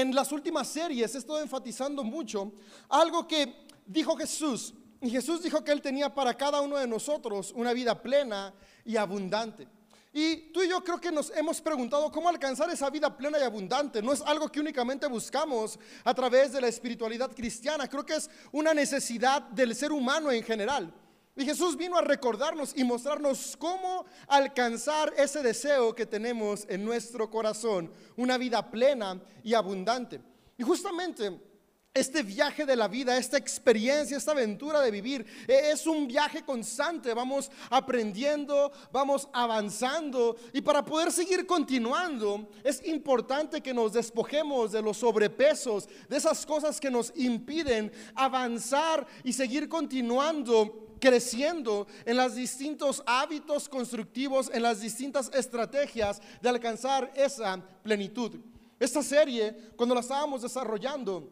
en las últimas series he estado enfatizando mucho algo que dijo Jesús. Y Jesús dijo que Él tenía para cada uno de nosotros una vida plena y abundante. Y tú y yo creo que nos hemos preguntado cómo alcanzar esa vida plena y abundante. No es algo que únicamente buscamos a través de la espiritualidad cristiana. Creo que es una necesidad del ser humano en general. Y Jesús vino a recordarnos y mostrarnos cómo alcanzar ese deseo que tenemos en nuestro corazón, una vida plena y abundante. Y justamente este viaje de la vida, esta experiencia, esta aventura de vivir, e, es un viaje constante. Vamos aprendiendo, vamos avanzando y para poder seguir continuando es importante que nos despojemos de los sobrepesos, de esas cosas que nos impiden avanzar y seguir continuando creciendo en los distintos hábitos constructivos, en las distintas estrategias de alcanzar esa plenitud. Esta serie, cuando la estábamos desarrollando,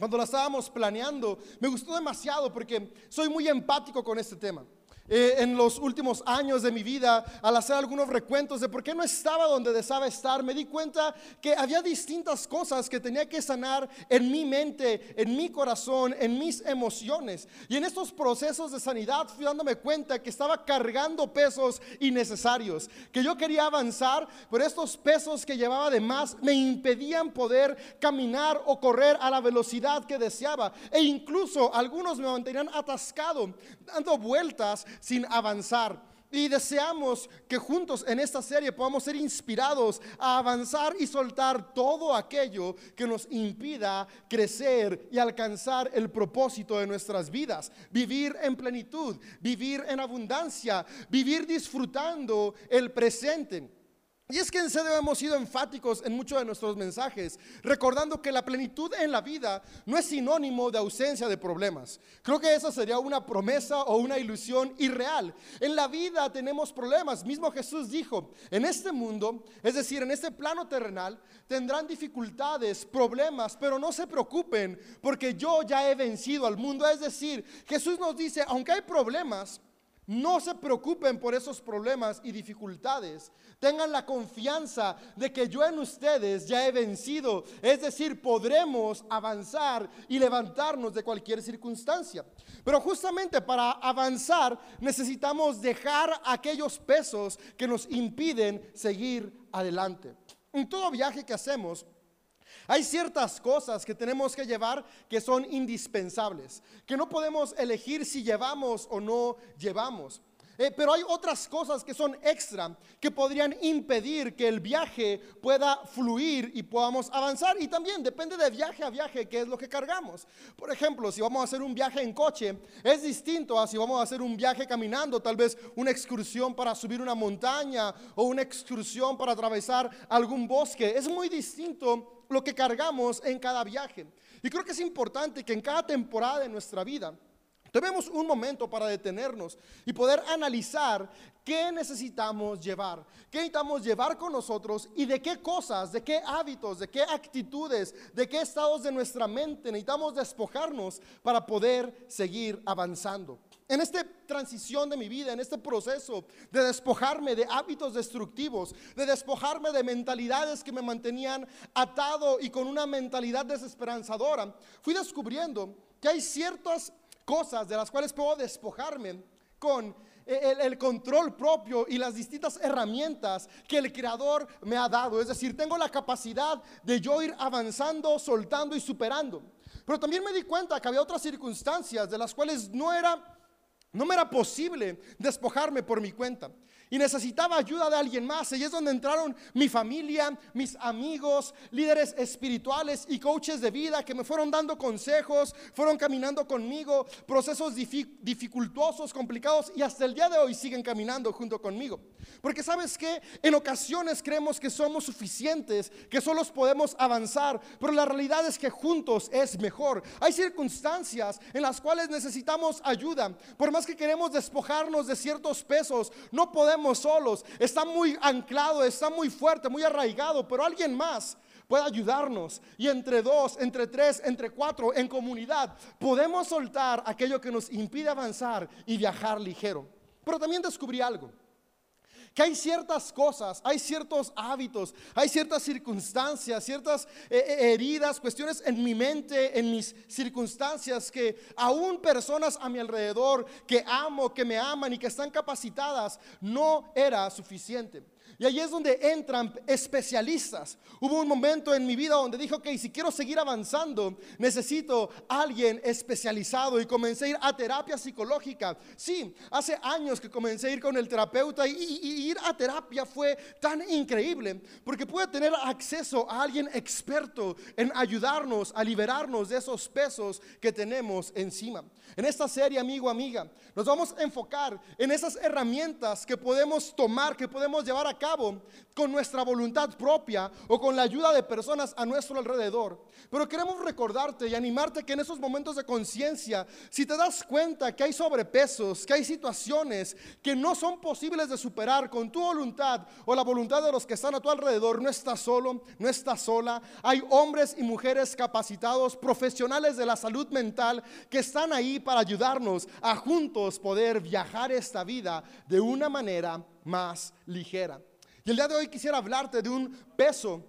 cuando la estábamos planeando, me gustó demasiado porque soy muy empático con este tema. Eh, en los últimos años de mi vida, al hacer algunos recuentos de por qué no estaba donde deseaba estar, me di cuenta que había distintas cosas que tenía que sanar en mi mente, en mi corazón, en mis emociones. Y en estos procesos de sanidad fui dándome cuenta que estaba cargando pesos innecesarios, que yo quería avanzar, pero estos pesos que llevaba de más me impedían poder caminar o correr a la velocidad que deseaba. E incluso algunos me mantenían atascado, dando vueltas sin avanzar. Y deseamos que juntos en esta serie podamos ser inspirados a avanzar y soltar todo aquello que nos impida crecer y alcanzar el propósito de nuestras vidas. Vivir en plenitud, vivir en abundancia, vivir disfrutando el presente. Y es que en serio hemos sido enfáticos en muchos de nuestros mensajes, recordando que la plenitud en la vida no es sinónimo de ausencia de problemas. Creo que esa sería una promesa o una ilusión irreal. En la vida tenemos problemas. Mismo Jesús dijo, en este mundo, es decir, en este plano terrenal, tendrán dificultades, problemas, pero no se preocupen porque yo ya he vencido al mundo. Es decir, Jesús nos dice, aunque hay problemas, no se preocupen por esos problemas y dificultades. Tengan la confianza de que yo en ustedes ya he vencido. Es decir, podremos avanzar y levantarnos de cualquier circunstancia. Pero justamente para avanzar necesitamos dejar aquellos pesos que nos impiden seguir adelante. En todo viaje que hacemos, hay ciertas cosas que tenemos que llevar que son indispensables, que no podemos elegir si llevamos o no llevamos. Eh, pero hay otras cosas que son extra que podrían impedir que el viaje pueda fluir y podamos avanzar. Y también depende de viaje a viaje qué es lo que cargamos. Por ejemplo, si vamos a hacer un viaje en coche, es distinto a si vamos a hacer un viaje caminando, tal vez una excursión para subir una montaña o una excursión para atravesar algún bosque. Es muy distinto lo que cargamos en cada viaje. Y creo que es importante que en cada temporada de nuestra vida, Tenemos un momento para detenernos y poder analizar qué necesitamos llevar, qué necesitamos llevar con nosotros y de qué cosas, de qué hábitos, de qué actitudes, de qué estados de nuestra mente necesitamos despojarnos para poder seguir avanzando. En esta transición de mi vida, en este proceso de despojarme de hábitos destructivos, de despojarme de mentalidades que me mantenían atado y con una mentalidad desesperanzadora, fui descubriendo que hay ciertas cosas de las cuales puedo despojarme con el, control propio y las distintas herramientas que el Creador me ha dado. Es decir, tengo la capacidad de yo ir avanzando, soltando y superando. Pero también me di cuenta que había otras circunstancias de las cuales no era, no me era posible despojarme por mi cuenta y necesitaba ayuda de alguien más. Y es donde entraron mi familia, mis amigos, líderes espirituales y coaches de vida que me fueron dando consejos, fueron caminando conmigo, procesos dificultosos, complicados y hasta el día de hoy siguen caminando junto conmigo. Porque sabes que en ocasiones creemos que somos suficientes, que solos podemos avanzar, pero la realidad es que juntos es mejor. Hay circunstancias en las cuales necesitamos ayuda. Por más que queremos despojarnos de ciertos pesos, no podemos solos, está muy anclado, está muy fuerte, muy arraigado, pero alguien más puede ayudarnos. Y entre dos, entre tres, entre cuatro, en comunidad, podemos soltar aquello que nos impide avanzar y viajar ligero. Pero también descubrí algo, que hay ciertas cosas, hay ciertos hábitos, hay ciertas circunstancias, ciertas eh, eh, heridas, cuestiones en mi mente, en mis circunstancias, que aún personas a mi alrededor que amo, que me aman y que están capacitadas, no era suficiente. Y ahí es donde entran especialistas. Hubo un momento en mi vida donde dijo, ok, si quiero seguir avanzando, necesito alguien especializado y comencé a ir a terapia psicológica. Sí, hace años que comencé a ir con el terapeuta y, y ir a terapia fue tan increíble porque pude tener acceso a alguien experto en ayudarnos a liberarnos de esos pesos que tenemos encima. En esta serie, amigo, amiga, nos vamos a enfocar en esas herramientas que podemos tomar, que podemos llevar a cabo con nuestra voluntad propia o con la ayuda de personas a nuestro alrededor. Pero queremos recordarte y animarte que en esos momentos de conciencia, si te das cuenta que hay sobrepesos, que hay situaciones que no son posibles de superar con tu voluntad o la voluntad de los que están a tu alrededor, no estás solo, no estás sola. Hay hombres y mujeres capacitados, profesionales de la salud mental, que están ahí para ayudarnos a juntos poder viajar esta vida de una manera más ligera. Y el día de hoy quisiera hablarte de un peso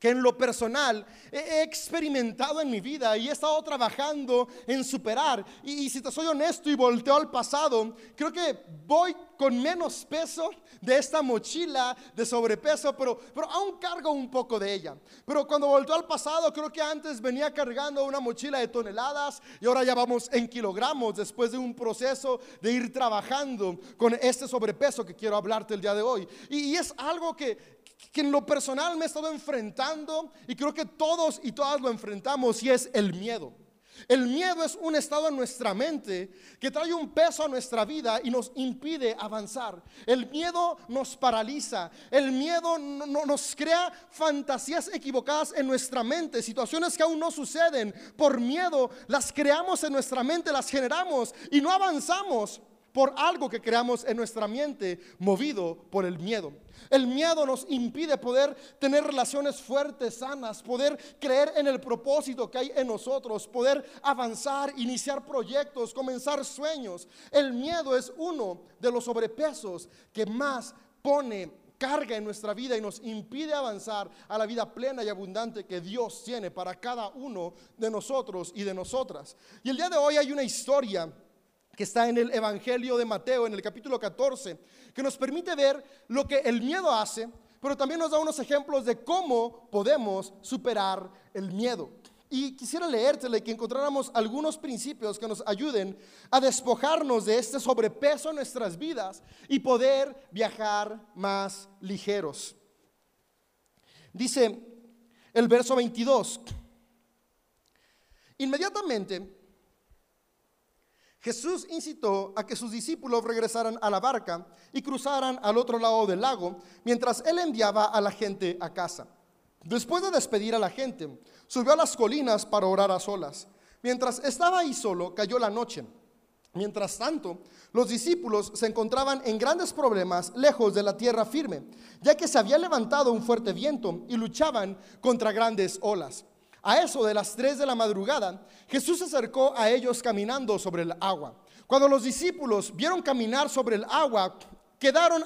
que en lo personal he experimentado en mi vida y he estado trabajando en superar. Y, si te soy honesto y volteo al pasado, creo que voy con menos peso de esta mochila de sobrepeso, pero, pero aún cargo un poco de ella. Pero cuando volteo al pasado, creo que antes venía cargando una mochila de toneladas y ahora ya vamos en kilogramos después de un proceso de ir trabajando con este sobrepeso que quiero hablarte el día de hoy. y es algo que, que en lo personal me he estado enfrentando y creo que todos y todas lo enfrentamos y es el miedo. El miedo es un estado en nuestra mente que trae un peso a nuestra vida y nos impide avanzar. El miedo nos paraliza. El miedo nos crea fantasías equivocadas en nuestra mente, situaciones que aún no suceden. Por miedo las creamos en nuestra mente, las generamos y no avanzamos por algo que creamos en nuestra mente movido por el miedo. El miedo nos impide poder tener relaciones fuertes, sanas, poder creer en el propósito que hay en nosotros, poder avanzar, iniciar proyectos, comenzar sueños. El miedo es uno de los sobrepesos que más pone carga en nuestra vida y nos impide avanzar a la vida plena y abundante que Dios tiene para cada uno de nosotros y de nosotras. Y el día de hoy hay una historia que está en el Evangelio de Mateo, en el capítulo 14, que nos permite ver lo que el miedo hace, pero también nos da unos ejemplos de cómo podemos superar el miedo. Y quisiera leértele que encontráramos algunos principios que nos ayuden a despojarnos de este sobrepeso en nuestras vidas y poder viajar más ligeros. Dice el verso 22. Inmediatamente Jesús incitó a que sus discípulos regresaran a la barca y cruzaran al otro lado del lago, mientras él enviaba a la gente a casa. Después de despedir a la gente, subió a las colinas para orar a solas. Mientras estaba ahí solo, cayó la noche. Mientras tanto, los discípulos se encontraban en grandes problemas lejos de la tierra firme, ya que se había levantado un fuerte viento y luchaban contra grandes olas. A eso de las 3 de la madrugada, Jesús se acercó a ellos caminando sobre el agua. Cuando los discípulos vieron caminar sobre el agua, quedaron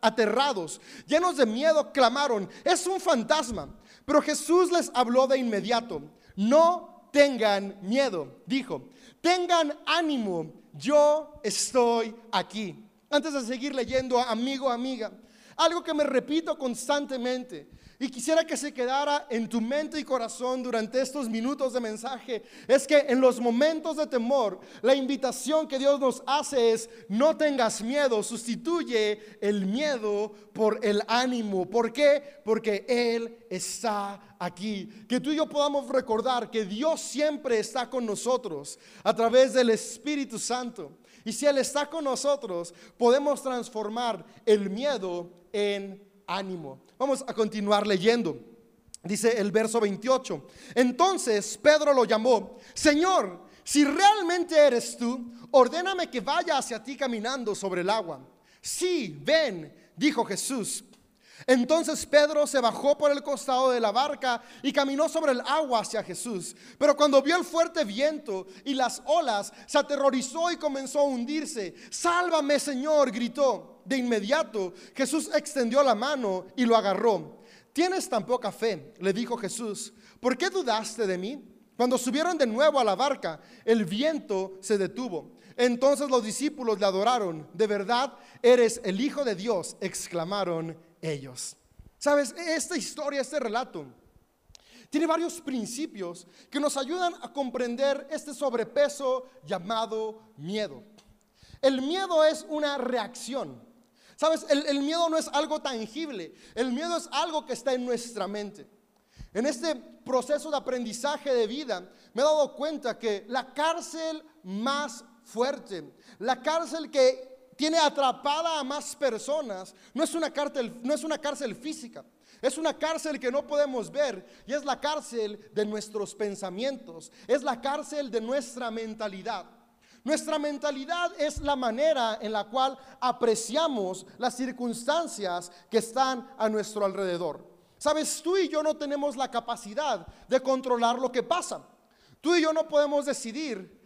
aterrados, llenos de miedo, clamaron, es un fantasma. Pero Jesús les habló de inmediato, no tengan miedo, dijo, tengan ánimo, yo estoy aquí. Antes de seguir leyendo, amigo, amiga, algo que me repito constantemente, y quisiera que se quedara en tu mente y corazón durante estos minutos de mensaje. Es que en los momentos de temor, la invitación que Dios nos hace es, no tengas miedo, sustituye el miedo por el ánimo. ¿Por qué? Porque Él está aquí. Que tú y yo podamos recordar que Dios siempre está con nosotros a través del Espíritu Santo. Y si Él está con nosotros, podemos transformar el miedo en ánimo. Vamos a continuar leyendo. Dice el verso 28. Entonces Pedro lo llamó, Señor, si realmente eres tú, ordéname que vaya hacia ti caminando sobre el agua. Sí, ven, dijo Jesús. Entonces Pedro se bajó por el costado de la barca y caminó sobre el agua hacia Jesús. Pero cuando vio el fuerte viento y las olas, se aterrorizó y comenzó a hundirse. Sálvame, Señor, gritó. De inmediato Jesús extendió la mano y lo agarró. Tienes tan poca fe, le dijo Jesús. ¿Por qué dudaste de mí? Cuando subieron de nuevo a la barca, el viento se detuvo. Entonces los discípulos le adoraron. De verdad, eres el Hijo de Dios, exclamaron ellos. Sabes, esta historia, este relato, tiene varios principios que nos ayudan a comprender este sobrepeso llamado miedo. El miedo es una reacción. Sabes, el, miedo no es algo tangible, el miedo es algo que está en nuestra mente. En este proceso de aprendizaje de vida me he dado cuenta que la cárcel más fuerte, la cárcel que tiene atrapada a más personas, no es una cárcel, no es una cárcel física. Es una cárcel que no podemos ver y es la cárcel de nuestros pensamientos, es la cárcel de nuestra mentalidad. Nuestra mentalidad es la manera en la cual apreciamos las circunstancias que están a nuestro alrededor. Sabes, tú y yo no tenemos la capacidad de controlar lo que pasa. Tú y yo no podemos decidir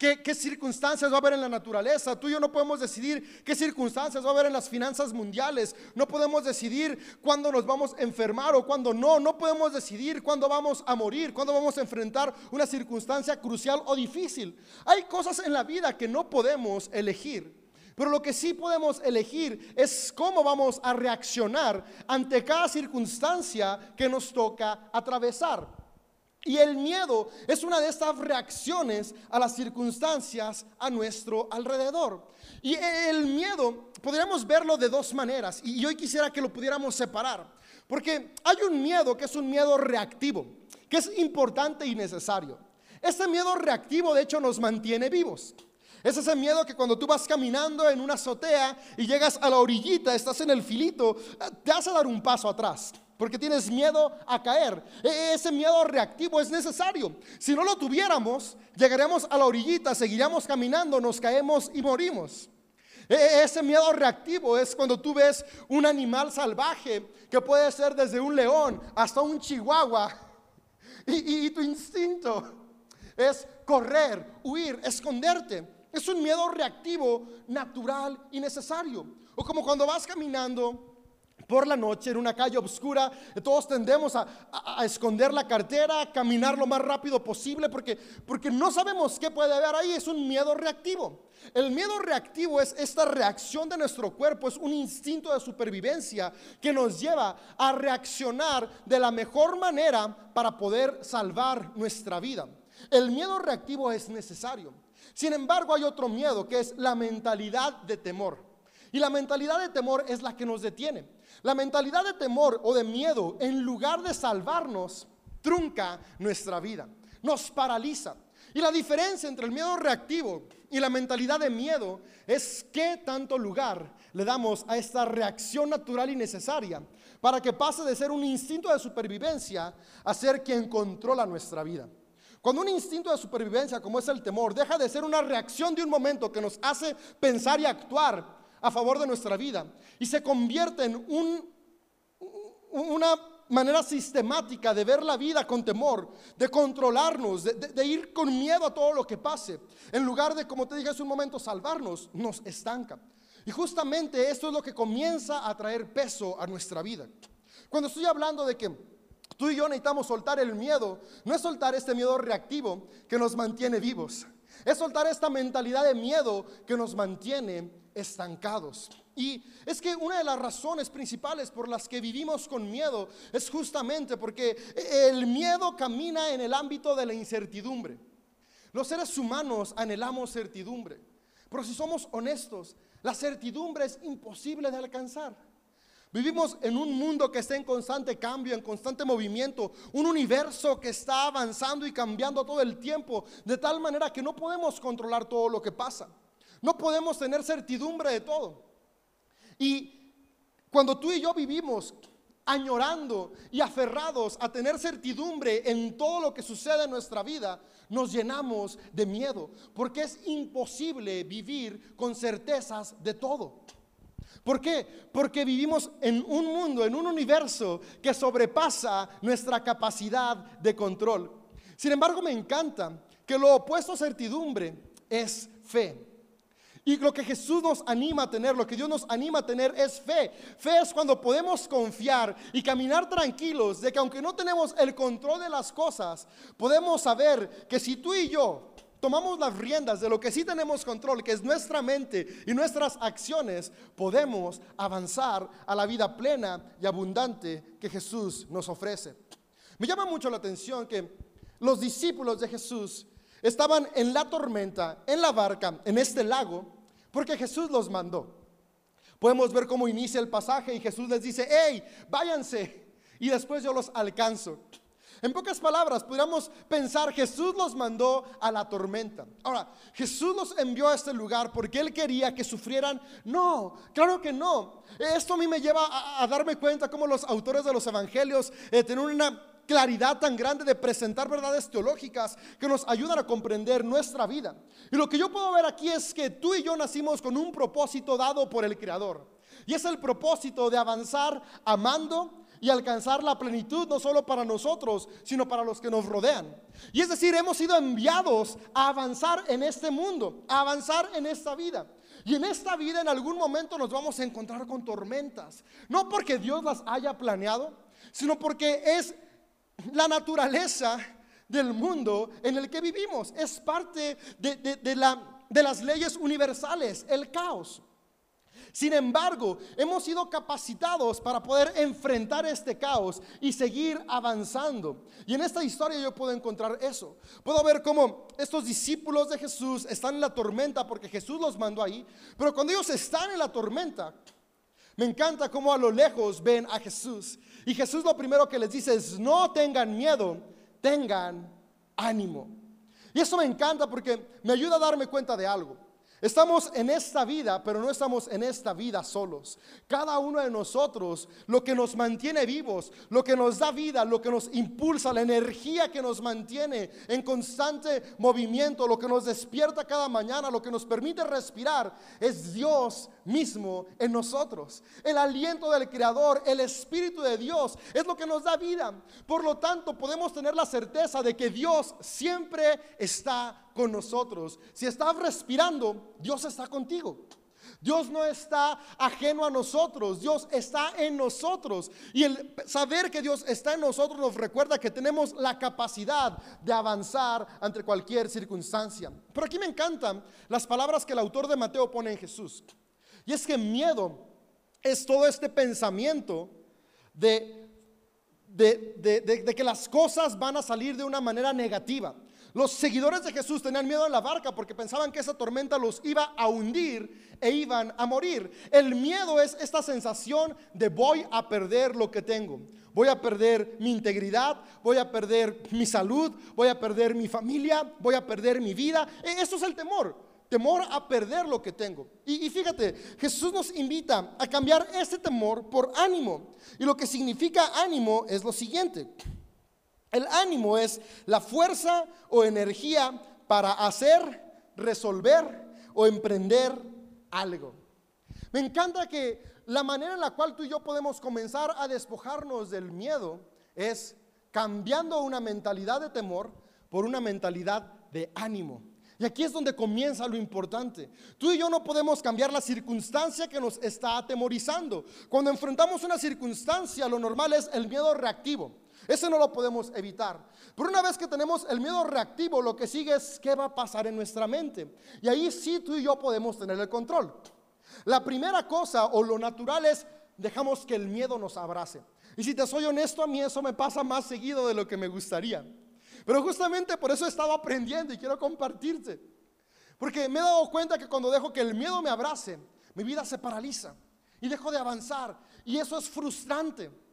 ¿Qué, circunstancias va a haber en la naturaleza? Tú y yo no podemos decidir qué circunstancias va a haber en las finanzas mundiales. No podemos decidir cuándo nos vamos a enfermar o cuándo no. No podemos decidir cuándo vamos a morir, cuándo vamos a enfrentar una circunstancia crucial o difícil. Hay cosas en la vida que no podemos elegir. Pero lo que sí podemos elegir es cómo vamos a reaccionar ante cada circunstancia que nos toca atravesar. Y el miedo es una de estas reacciones a las circunstancias a nuestro alrededor. Y el miedo podríamos verlo de dos maneras y hoy quisiera que lo pudiéramos separar. Porque hay un miedo que es un miedo reactivo, que es importante y necesario. Este miedo reactivo de hecho nos mantiene vivos. Es ese miedo que cuando tú vas caminando en una azotea y llegas a la orillita, estás en el filito, te hace dar un paso atrás porque tienes miedo a caer. E, ese miedo reactivo es necesario. Si no lo tuviéramos, llegaremos a la orillita, seguiríamos caminando, nos caemos y morimos. E, ese miedo reactivo es cuando tú ves un animal salvaje que puede ser desde un león hasta un chihuahua y tu instinto es correr, huir, esconderte. Es un miedo reactivo, natural y necesario. O como cuando vas caminando por la noche en una calle oscura, todos tendemos a, esconder la cartera, a caminar lo más rápido posible porque, porque no sabemos qué puede haber ahí, es un miedo reactivo. El miedo reactivo es esta reacción de nuestro cuerpo, es un instinto de supervivencia que nos lleva a reaccionar de la mejor manera para poder salvar nuestra vida. El miedo reactivo es necesario. Sin embargo, hay otro miedo que es la mentalidad de temor. Y la mentalidad de temor es la que nos detiene. La mentalidad de temor o de miedo, en lugar de salvarnos, trunca nuestra vida, nos paraliza. Y la diferencia entre el miedo reactivo y la mentalidad de miedo es qué tanto lugar le damos a esta reacción natural y necesaria para que pase de ser un instinto de supervivencia a ser quien controla nuestra vida. Cuando un instinto de supervivencia como es el temor deja de ser una reacción de un momento que nos hace pensar y actuar a favor de nuestra vida y se convierte en una manera sistemática de ver la vida con temor, de controlarnos, de, ir con miedo a todo lo que pase, en lugar de, como te dije hace un momento, salvarnos, nos estanca. Y justamente esto es lo que comienza a traer peso a nuestra vida. Cuando estoy hablando de que tú y yo necesitamos soltar el miedo, no es soltar este miedo reactivo que nos mantiene vivos, es soltar esta mentalidad de miedo que nos mantiene estancados. Y es que una de las razones principales por las que vivimos con miedo es justamente porque el miedo camina en el ámbito de la incertidumbre. Los seres humanos anhelamos certidumbre, pero si somos honestos, la certidumbre es imposible de alcanzar. Vivimos en un mundo que está en constante cambio, en constante movimiento, un universo que está avanzando y cambiando todo el tiempo, de tal manera que no podemos controlar todo lo que pasa. No podemos tener certidumbre de todo. Y cuando tú y yo vivimos añorando y aferrados a tener certidumbre en todo lo que sucede en nuestra vida, nos llenamos de miedo, porque es imposible vivir con certezas de todo. ¿Por qué? Porque vivimos en un mundo, en un universo que sobrepasa nuestra capacidad de control. Sin embargo, me encanta que lo opuesto a certidumbre es fe. Y lo que Jesús nos anima a tener, lo que Dios nos anima a tener es fe. Fe es cuando podemos confiar y caminar tranquilos de que aunque no tenemos el control de las cosas, podemos saber que si tú y yo tomamos las riendas de lo que sí tenemos control, que es nuestra mente y nuestras acciones, podemos avanzar a la vida plena y abundante que Jesús nos ofrece. Me llama mucho la atención que los discípulos de Jesús estaban en la tormenta, en la barca, en este lago, porque Jesús los mandó. Podemos ver cómo inicia el pasaje y Jesús les dice, hey, váyanse y después yo los alcanzo. En pocas palabras, podríamos pensar, Jesús los mandó a la tormenta. Ahora, Jesús los envió a este lugar porque Él quería que sufrieran. No, claro que no. Esto a mí me lleva a, darme cuenta cómo los autores de los evangelios eh, tienen una claridad tan grande de presentar verdades teológicas que nos ayudan a comprender nuestra vida. Y lo que yo puedo ver aquí es que tú y yo nacimos con un propósito dado por el Creador. Y es el propósito de avanzar amando, y alcanzar la plenitud no solo para nosotros, sino para los que nos rodean. Y es decir, hemos sido enviados a avanzar en este mundo, a avanzar en esta vida. Y en esta vida en algún momento nos vamos a encontrar con tormentas. No porque Dios las haya planeado, sino porque es la naturaleza del mundo en el que vivimos. Es parte de, la, de las leyes universales, el caos. Sin embargo, hemos sido capacitados para poder enfrentar este caos y seguir avanzando. Y en esta historia yo puedo encontrar eso. Puedo ver cómo estos discípulos de Jesús están en la tormenta porque Jesús los mandó ahí. Pero cuando ellos están en la tormenta, me encanta cómo a lo lejos ven a Jesús. Y Jesús lo primero que les dice es, no tengan miedo, tengan ánimo. Y eso me encanta porque me ayuda a darme cuenta de algo. Estamos en esta vida, pero no estamos en esta vida solos. Cada uno de nosotros, lo que nos mantiene vivos, lo que nos da vida, lo que nos impulsa, la energía que nos mantiene en constante movimiento, lo que nos despierta cada mañana, lo que nos permite respirar, es Dios mismo en nosotros. El aliento del Creador, el Espíritu de Dios, es lo que nos da vida. Por lo tanto, podemos tener la certeza de que Dios siempre está con nosotros. Si estás respirando, Dios está contigo. Dios no está ajeno a nosotros, Dios está en nosotros. Y el saber que Dios está en nosotros nos recuerda que tenemos la capacidad de avanzar ante cualquier circunstancia. Pero aquí me encantan las palabras que el autor de Mateo pone en Jesús. Y es que miedo es todo este pensamiento de, de, de que las cosas van a salir de una manera negativa. Los seguidores de Jesús tenían miedo en la barca porque pensaban que esa tormenta los iba a hundir e iban a morir. El miedo es esta sensación de voy a perder lo que tengo. Voy a perder mi integridad, voy a perder mi salud, voy a perder mi familia, voy a perder mi vida. E, eso es el temor temor a perder lo que tengo. Y, y, fíjate, Jesús nos invita a cambiar ese temor por ánimo. Y lo que significa ánimo es lo siguiente. El ánimo es la fuerza o energía para hacer, resolver o emprender algo. Me encanta que la manera en la cual tú y yo podemos comenzar a despojarnos del miedo es cambiando una mentalidad de temor por una mentalidad de ánimo. Y aquí es donde comienza lo importante. Tú y yo no podemos cambiar la circunstancia que nos está atemorizando. Cuando enfrentamos una circunstancia, lo normal es el miedo reactivo. Ese no lo podemos evitar. Pero una vez que tenemos el miedo reactivo, lo que sigue es qué va a pasar en nuestra mente. Y ahí sí tú y yo podemos tener el control. La primera cosa o lo natural es dejamos que el miedo nos abrace. Y si te soy honesto, a mí eso me pasa más seguido de lo que me gustaría. Pero justamente por eso he estado aprendiendo y quiero compartirte. Porque me he dado cuenta que cuando dejo que el miedo me abrace, mi vida se paraliza y dejo de avanzar. Y eso es frustrante.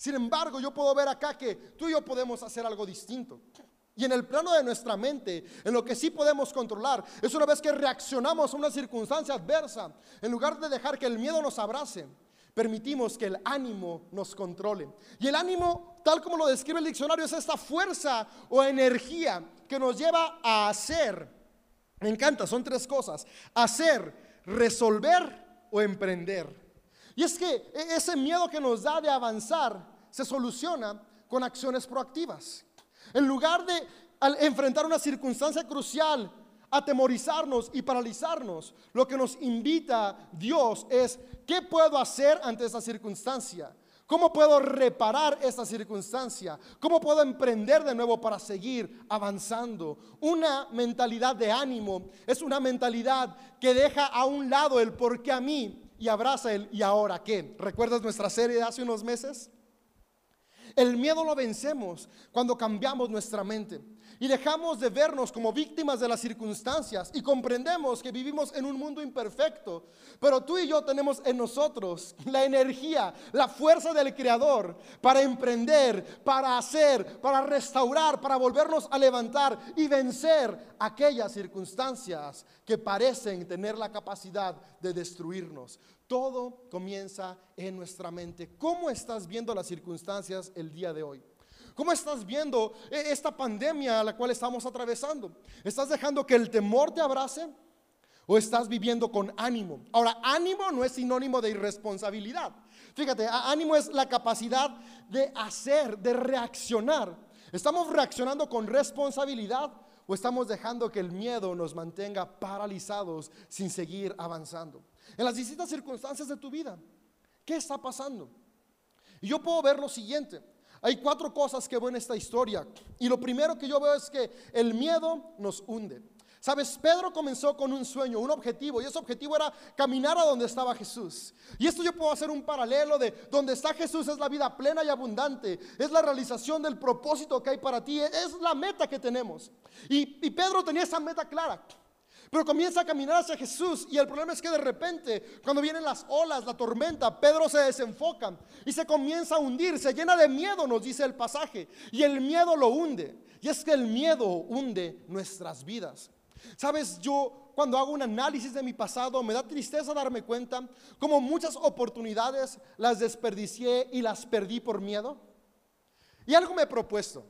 Sin embargo, yo puedo ver acá que tú y yo podemos hacer algo distinto. Y en el plano de nuestra mente, en lo que sí podemos controlar, es una vez que reaccionamos a una circunstancia adversa, en lugar de dejar que el miedo nos abrace, permitimos que el ánimo nos controle. Y el ánimo, tal como lo describe el diccionario, es esta fuerza o energía que nos lleva a hacer. Me encanta, son tres cosas. Hacer, resolver o emprender. Y es que e-, ese miedo que nos da de avanzar se soluciona con acciones proactivas. En lugar de enfrentar una circunstancia crucial, atemorizarnos y paralizarnos, lo que nos invita Dios es, ¿qué puedo hacer ante esa circunstancia? ¿Cómo puedo reparar esta circunstancia? ¿Cómo puedo emprender de nuevo para seguir avanzando? Una mentalidad de ánimo es una mentalidad que deja a un lado el por qué a mí y abraza el y ahora qué. ¿Recuerdas nuestra serie de hace unos meses? El miedo lo vencemos cuando cambiamos nuestra mente y dejamos de vernos como víctimas de las circunstancias y comprendemos que vivimos en un mundo imperfecto, pero tú y yo tenemos en nosotros la energía, la fuerza del Creador para emprender, para hacer, para restaurar, para volvernos a levantar y vencer aquellas circunstancias que parecen tener la capacidad de destruirnos. Todo comienza en nuestra mente. ¿Cómo estás viendo las circunstancias el día de hoy? ¿Cómo estás viendo eh, esta pandemia a la cual estamos atravesando? ¿Estás dejando que el temor te abrace? ¿O estás viviendo con ánimo? Ahora, ánimo no es sinónimo de irresponsabilidad. Fíjate, ánimo es la capacidad de hacer, de reaccionar. ¿Estamos reaccionando con responsabilidad o estamos dejando que el miedo nos mantenga paralizados sin seguir avanzando? En las distintas circunstancias de tu vida, ¿qué está pasando? Y yo puedo ver lo siguiente. Hay cuatro cosas que veo en esta historia. Y lo primero que yo veo es que el miedo nos hunde. Sabes, Pedro comenzó con un sueño, un objetivo, y ese objetivo era caminar a donde estaba Jesús. Y esto yo puedo hacer un paralelo de donde está Jesús es la vida plena y abundante, es la realización del propósito que hay para ti, es la meta que tenemos. Y, y Pedro tenía esa meta clara. Pero comienza a caminar hacia Jesús y el problema es que de repente, cuando vienen las olas, la tormenta, Pedro se desenfoca y se comienza a hundir, se llena de miedo, nos dice el pasaje, y el miedo lo hunde. Y es que el miedo hunde nuestras vidas. Sabes, yo cuando hago un análisis de mi pasado me da tristeza darme cuenta como muchas oportunidades las desperdicié y las perdí por miedo. Y algo me he propuesto.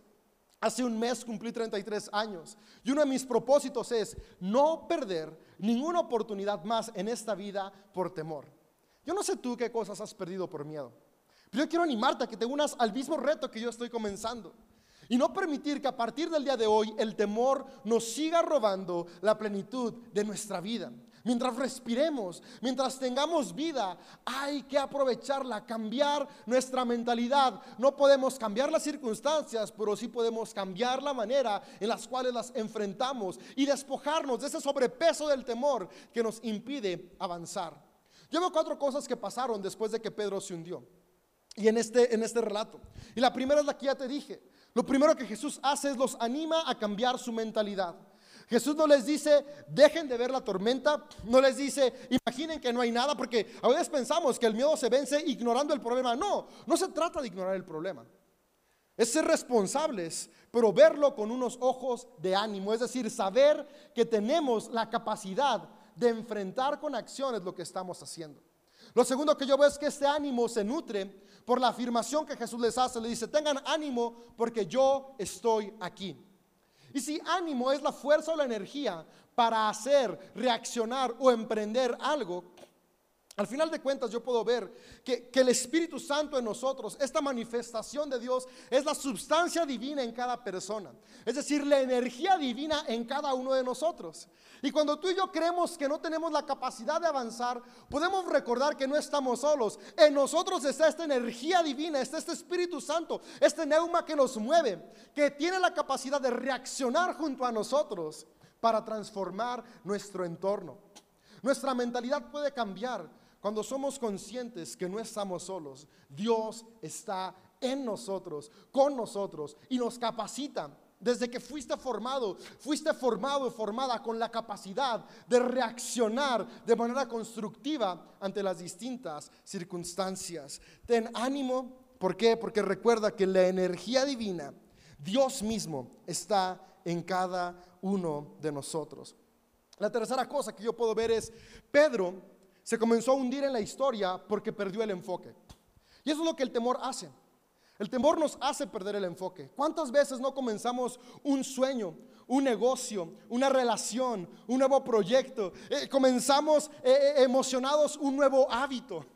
Hace un mes cumplí 33 años y uno de mis propósitos es no perder ninguna oportunidad más en esta vida por temor. Yo no sé tú qué cosas has perdido por miedo, pero yo quiero animarte a que te unas al mismo reto que yo estoy comenzando y no permitir que a partir del día de hoy el temor nos siga robando la plenitud de nuestra vida. Mientras respiremos, mientras tengamos vida, hay que aprovecharla, cambiar nuestra mentalidad. No podemos cambiar las circunstancias, pero sí podemos cambiar la manera en las cuales las enfrentamos y despojarnos de ese sobrepeso del temor que nos impide avanzar. Yo veo cuatro cosas que pasaron después de que Pedro se hundió. Y en este, en este relato. Y la primera es la que ya te dije. Lo primero que Jesús hace es los anima a cambiar su mentalidad. Jesús no les dice, dejen de ver la tormenta, no les dice, imaginen que no hay nada, porque a veces pensamos que el miedo se vence ignorando el problema. No, no se trata de ignorar el problema. Es ser responsables, pero verlo con unos ojos de ánimo, es decir, saber que tenemos la capacidad de enfrentar con acciones lo que estamos haciendo. Lo segundo que yo veo es que este ánimo se nutre por la afirmación que Jesús les hace. Le dice, tengan ánimo porque yo estoy aquí. Y si ánimo es la fuerza o la energía para hacer, reaccionar o emprender algo, al final de cuentas yo puedo ver que, el Espíritu Santo en nosotros, esta manifestación de Dios, es la sustancia divina en cada persona. Es decir, la energía divina en cada uno de nosotros. Y cuando tú y yo creemos que no tenemos la capacidad de avanzar, podemos recordar que no estamos solos. En nosotros está esta energía divina, está este Espíritu Santo, este neuma que nos mueve, que tiene la capacidad de reaccionar junto a nosotros para transformar nuestro entorno. Nuestra mentalidad puede cambiar cuando somos conscientes que no estamos solos, Dios está en nosotros, con nosotros y nos capacita. Desde que fuiste formado, fuiste formado y formada con la capacidad de reaccionar de manera constructiva ante las distintas circunstancias. Ten ánimo, ¿por qué? Porque recuerda que la energía divina, Dios mismo, está en cada uno de nosotros. La tercera cosa que yo puedo ver es, Pedro se comenzó a hundir en la historia porque perdió el enfoque. Y eso es lo que el temor hace. El temor nos hace perder el enfoque. ¿Cuántas veces no comenzamos un sueño, un negocio, una relación, un nuevo proyecto? Eh, comenzamos eh, eh, emocionados un nuevo hábito.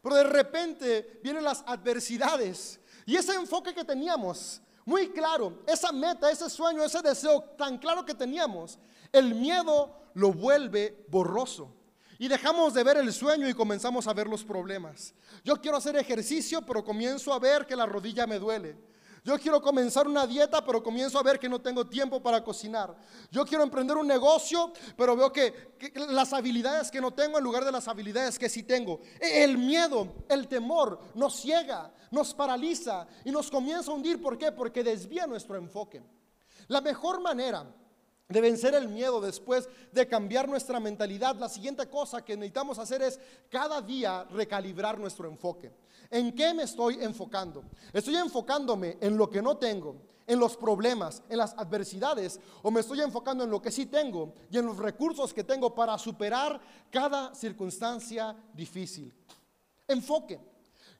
Pero de repente vienen las adversidades y ese enfoque que teníamos, muy claro, esa meta, ese sueño, ese deseo tan claro que teníamos, el miedo lo vuelve borroso. Y dejamos de ver el sueño y comenzamos a ver los problemas. Yo quiero hacer ejercicio, pero comienzo a ver que la rodilla me duele. Yo quiero comenzar una dieta, pero comienzo a ver que no tengo tiempo para cocinar. Yo quiero emprender un negocio, pero veo que, las habilidades que no tengo en lugar de las habilidades que sí tengo. El miedo, el temor nos ciega, nos paraliza y nos comienza a hundir. ¿Por qué? Porque desvía nuestro enfoque. La mejor manera de vencer el miedo, después de cambiar nuestra mentalidad, la siguiente cosa que necesitamos hacer es cada día recalibrar nuestro enfoque. ¿En qué me estoy enfocando? ¿Estoy enfocándome en lo que no tengo, en los problemas, en las adversidades, o me estoy enfocando en lo que sí tengo y en los recursos que tengo para superar cada circunstancia difícil? Enfoque.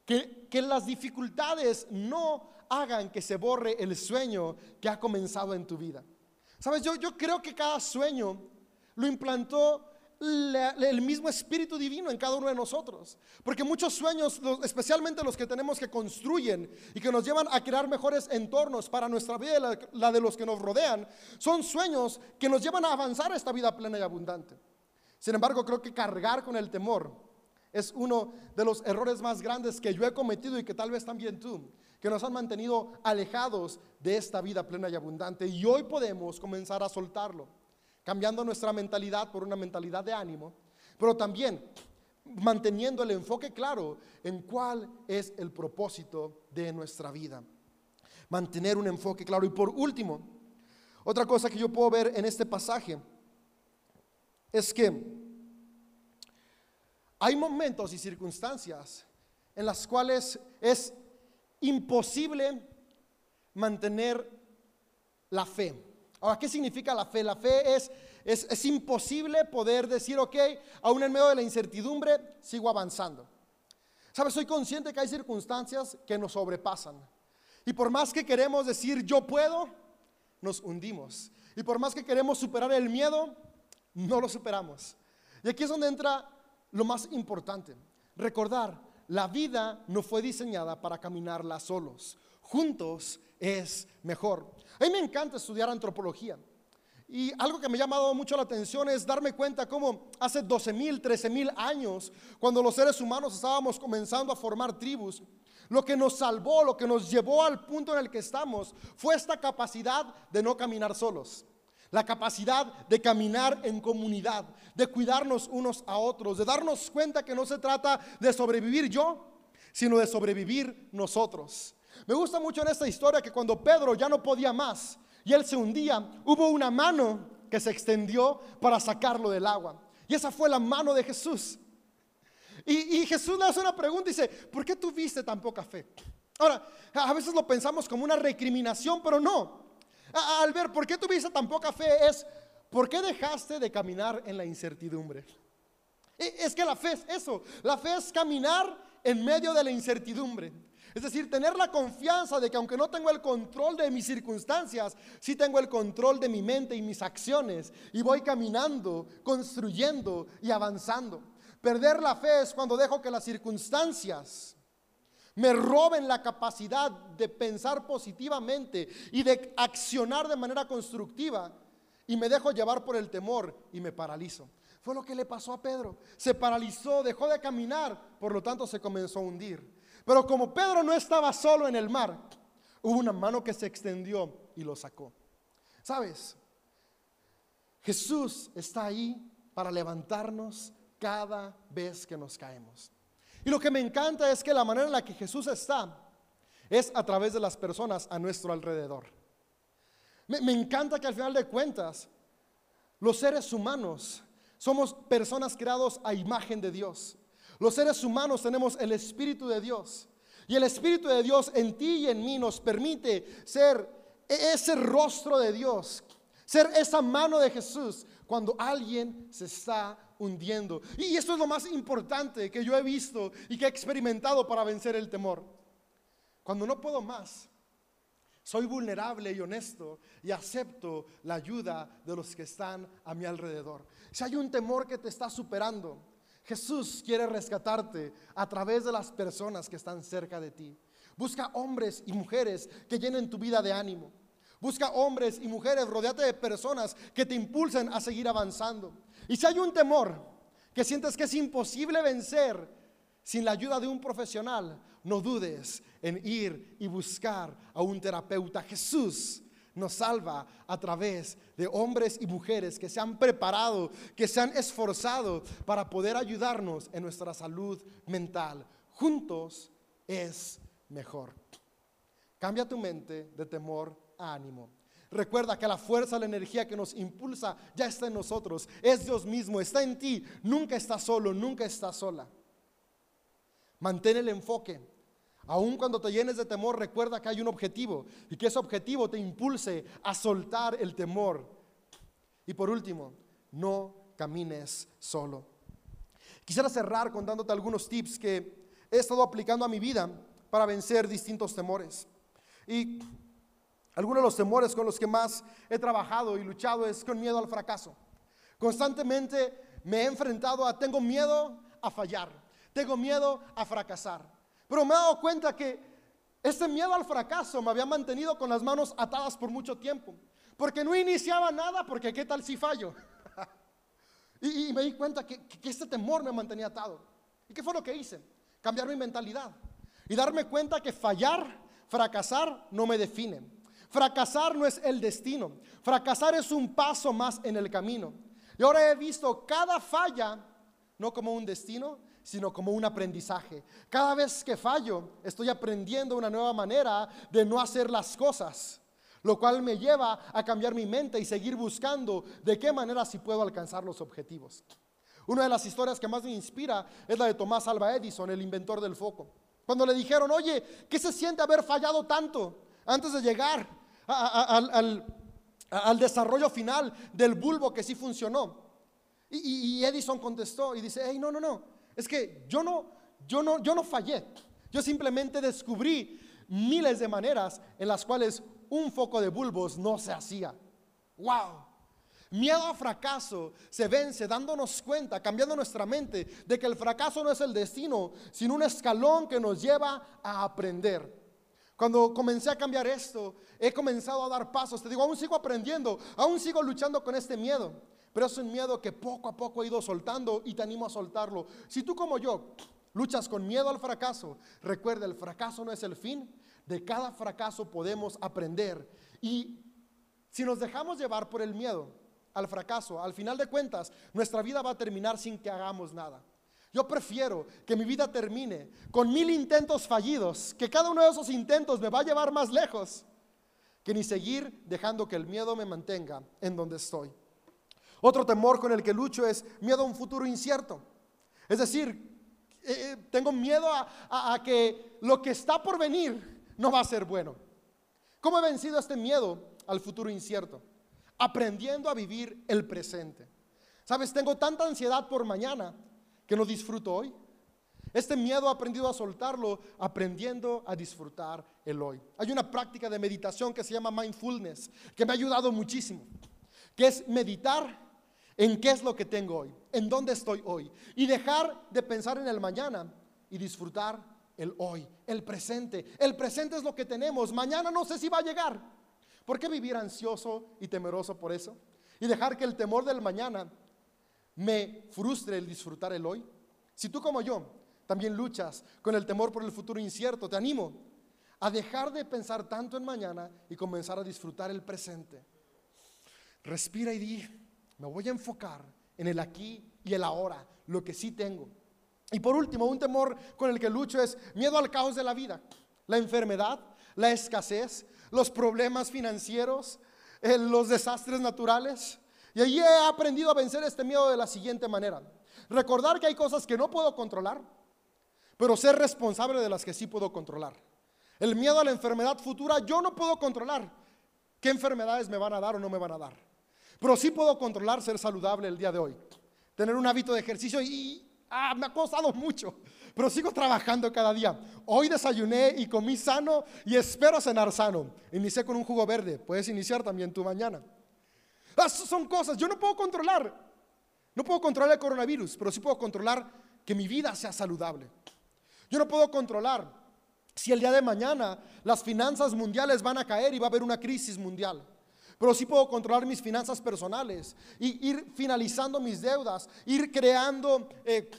Que, las dificultades no hagan que se borre el sueño que ha comenzado en tu vida. Sabes, yo, creo que cada sueño lo implantó el mismo Espíritu Divino en cada uno de nosotros. Porque muchos sueños, especialmente los que tenemos que construyen y que nos llevan a crear mejores entornos para nuestra vida y la, la, de los que nos rodean, son sueños que nos llevan a avanzar a esta vida plena y abundante. Sin embargo, creo que cargar con el temor es uno de los errores más grandes que yo he cometido y que tal vez también tú que nos han mantenido alejados de esta vida plena y abundante. Y hoy podemos comenzar a soltarlo, cambiando nuestra mentalidad por una mentalidad de ánimo, pero también manteniendo el enfoque claro en cuál es el propósito de nuestra vida. Mantener un enfoque claro. Y por último, otra cosa que yo puedo ver en este pasaje es que hay momentos y circunstancias en las cuales es imposible mantener la fe. Ahora, ¿qué significa la fe? La fe es, es, imposible poder decir, ok, aún en medio de la incertidumbre, sigo avanzando. ¿Sabes? Soy consciente que hay circunstancias que nos sobrepasan. Y por más que queremos decir, yo puedo, nos hundimos. Y por más que queremos superar el miedo, no lo superamos. Y aquí es donde entra lo más importante. Recordar la vida no fue diseñada para caminarla solos. Juntos es mejor. A mí me encanta estudiar antropología. Y algo que me ha llamado mucho la atención es darme cuenta cómo hace 12 mil, 13 mil años, cuando los seres humanos estábamos comenzando a formar tribus, lo que nos salvó, lo que nos llevó al punto en el que estamos, fue esta capacidad de no caminar solos. La capacidad de caminar en comunidad, de cuidarnos unos a otros, de darnos cuenta que no se trata de sobrevivir yo, sino de sobrevivir nosotros. Me gusta mucho en esta historia que cuando Pedro ya no podía más y él se hundía, hubo una mano que se extendió para sacarlo del agua. Y esa fue la mano de Jesús. Y, Jesús le hace una pregunta y dice, ¿por qué tuviste tan poca fe? Ahora, a veces lo pensamos como una recriminación, pero no. Al ver, ¿por qué tuviste tan poca fe? Es, ¿por qué dejaste de caminar en la incertidumbre? E, es que la fe es eso. La fe es caminar en medio de la incertidumbre. Es decir, tener la confianza de que aunque no tengo el control de mis circunstancias, sí tengo el control de mi mente y mis acciones. Y voy caminando, construyendo y avanzando. Perder la fe es cuando dejo que las circunstancias me roben la capacidad de pensar positivamente y de accionar de manera constructiva y me dejo llevar por el temor y me paralizo. Fue lo que le pasó a Pedro. Se paralizó, dejó de caminar, por lo tanto se comenzó a hundir. Pero como Pedro no estaba solo en el mar, hubo una mano que se extendió y lo sacó. ¿Sabes? Jesús está ahí para levantarnos cada vez que nos caemos. Y lo que me encanta es que la manera en la que Jesús está es a través de las personas a nuestro alrededor. Me, encanta que al final de cuentas, los seres humanos somos personas creados a imagen de Dios. Los seres humanos tenemos el Espíritu de Dios. Y el Espíritu de Dios en ti y en mí nos permite ser e, ese rostro de Dios, ser esa mano de Jesús cuando alguien se está hundiendo. Y esto es lo más importante que yo he visto y que he experimentado para vencer el temor. Cuando no puedo más, soy vulnerable y honesto y acepto la ayuda de los que están a mi alrededor. Si hay un temor que te está superando, Jesús quiere rescatarte a través de las personas que están cerca de ti. Busca hombres y mujeres que llenen tu vida de ánimo. Busca hombres y mujeres, rodeate de personas que te impulsen a seguir avanzando. Y si hay un temor que sientes que es imposible vencer sin la ayuda de un profesional, no dudes en ir y buscar a un terapeuta. Jesús nos salva a través de hombres y mujeres que se han preparado, que se han esforzado para poder ayudarnos en nuestra salud mental. Juntos es mejor. Cambia tu mente de temor ánimo. Recuerda que la fuerza, la energía que nos impulsa ya está en nosotros. Es Dios mismo, está en ti. Nunca está solo, nunca está sola. Mantén el enfoque. Aun cuando te llenes de temor, recuerda que hay un objetivo y que ese objetivo te impulse a soltar el temor. Y por último, no camines solo. Quisiera cerrar contándote algunos tips que he estado aplicando a mi vida para vencer distintos temores. Y algunos de los temores con los que más he trabajado y luchado es con miedo al fracaso. Constantemente me he enfrentado a, tengo miedo a fallar, tengo miedo a fracasar. Pero me he dado cuenta que ese miedo al fracaso me había mantenido con las manos atadas por mucho tiempo. Porque no iniciaba nada, porque qué tal si fallo. y, me di cuenta que, que este temor me mantenía atado. ¿Y qué fue lo que hice? Cambiar mi mentalidad y darme cuenta que fallar, fracasar no me define. Fracasar no es el destino. Fracasar es un paso más en el camino. Y ahora he visto cada falla no como un destino, sino como un aprendizaje. Cada vez que fallo, estoy aprendiendo una nueva manera de no hacer las cosas, lo cual me lleva a cambiar mi mente y seguir buscando de qué manera si puedo alcanzar los objetivos. Una de las historias que más me inspira es la de Tomás Alva Edison, el inventor del foco. Cuando le dijeron, oye, ¿qué se siente haber fallado tanto antes de llegar al, desarrollo final del bulbo que sí funcionó. Y, Edison contestó y dice, hey, no, no, no, es que yo no, yo no, yo no fallé. Yo simplemente descubrí miles de maneras en las cuales un foco de bulbos no se hacía. ¡Wow! Miedo a fracaso se vence dándonos cuenta, cambiando nuestra mente, de que el fracaso no es el destino, sino un escalón que nos lleva a aprender. Cuando comencé a cambiar esto, he comenzado a dar pasos. Te digo, aún sigo aprendiendo, aún sigo luchando con este miedo. Pero es un miedo que poco a poco he ido soltando y te animo a soltarlo. Si tú como yo luchas con miedo al fracaso, recuerda, el fracaso no es el fin. De cada fracaso podemos aprender. Y si nos dejamos llevar por el miedo al fracaso, al final de cuentas, nuestra vida va a terminar sin que hagamos nada. Yo prefiero que mi vida termine con mil intentos fallidos, que cada uno de esos intentos me va a llevar más lejos, que ni seguir dejando que el miedo me mantenga en donde estoy. Otro temor con el que lucho es miedo a un futuro incierto. Es decir, eh, eh, tengo miedo a, a que lo que está por venir no va a ser bueno. ¿Cómo he vencido este miedo al futuro incierto? Aprendiendo a vivir el presente. Sabes, tengo tanta ansiedad por mañana que no disfruto hoy. Este miedo he aprendido a soltarlo aprendiendo a disfrutar el hoy. Hay una práctica de meditación que se llama mindfulness, que me ha ayudado muchísimo, que es meditar en qué es lo que tengo hoy, en dónde estoy hoy, y dejar de pensar en el mañana y disfrutar el hoy, el presente. El presente es lo que tenemos, mañana no sé si va a llegar. ¿Por qué vivir ansioso y temeroso por eso? Y dejar que el temor del mañana me frustre el disfrutar el hoy? Si tú como yo también luchas con el temor por el futuro incierto, te animo a dejar de pensar tanto en mañana y comenzar a disfrutar el presente. Respira y di, me voy a enfocar en el aquí y el ahora, lo que sí tengo. Y por último, un temor con el que lucho es miedo al caos de la vida, la enfermedad, la escasez, los problemas financieros, eh, los desastres naturales. Y allí he aprendido a vencer este miedo de la siguiente manera. Recordar que hay cosas que no puedo controlar, pero ser responsable de las que sí puedo controlar. El miedo a la enfermedad futura, yo no puedo controlar qué enfermedades me van a dar o no me van a dar. Pero sí puedo controlar ser saludable el día de hoy. Tener un hábito de ejercicio y ah, me ha costado mucho, pero sigo trabajando cada día. Hoy desayuné y comí sano y espero cenar sano. Inicié con un jugo verde. Puedes iniciar también tú mañana. Son cosas. Yo no puedo controlar. No puedo controlar el coronavirus, pero sí puedo controlar que mi vida sea saludable. Yo no puedo controlar si el día de mañana las finanzas mundiales van a caer y va a haber una crisis mundial. Pero sí puedo controlar mis finanzas personales y ir finalizando mis deudas, ir creando, eh,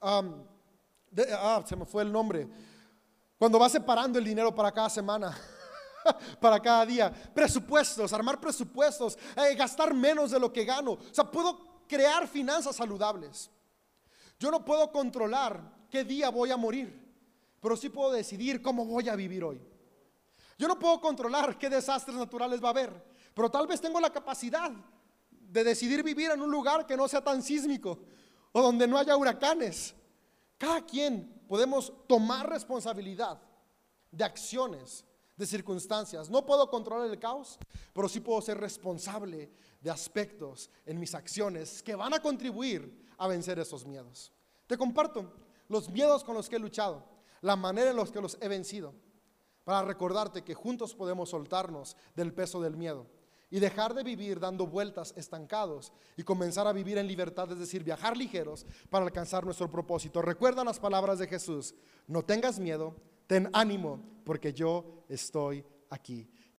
ah, se me fue el nombre, cuando va separando el dinero para cada semana. para cada día, presupuestos, armar presupuestos, eh, gastar menos de lo que gano. O sea, puedo crear finanzas saludables. Yo no puedo controlar qué día voy a morir, pero sí puedo decidir cómo voy a vivir hoy. Yo no puedo controlar qué desastres naturales va a haber, pero tal vez tengo la capacidad de decidir vivir en un lugar que no sea tan sísmico o donde no haya huracanes. Cada quien podemos tomar responsabilidad de acciones, de circunstancias. No puedo controlar el caos, pero sí puedo ser responsable de aspectos en mis acciones que van a contribuir a vencer esos miedos. Te comparto los miedos con los que he luchado, la manera en la que los he vencido para recordarte que juntos podemos soltarnos del peso del miedo y dejar de vivir dando vueltas estancados y comenzar a vivir en libertad, es decir, viajar ligeros para alcanzar nuestro propósito. Recuerda las palabras de Jesús, no tengas miedo, ten ánimo, porque yo estoy aquí.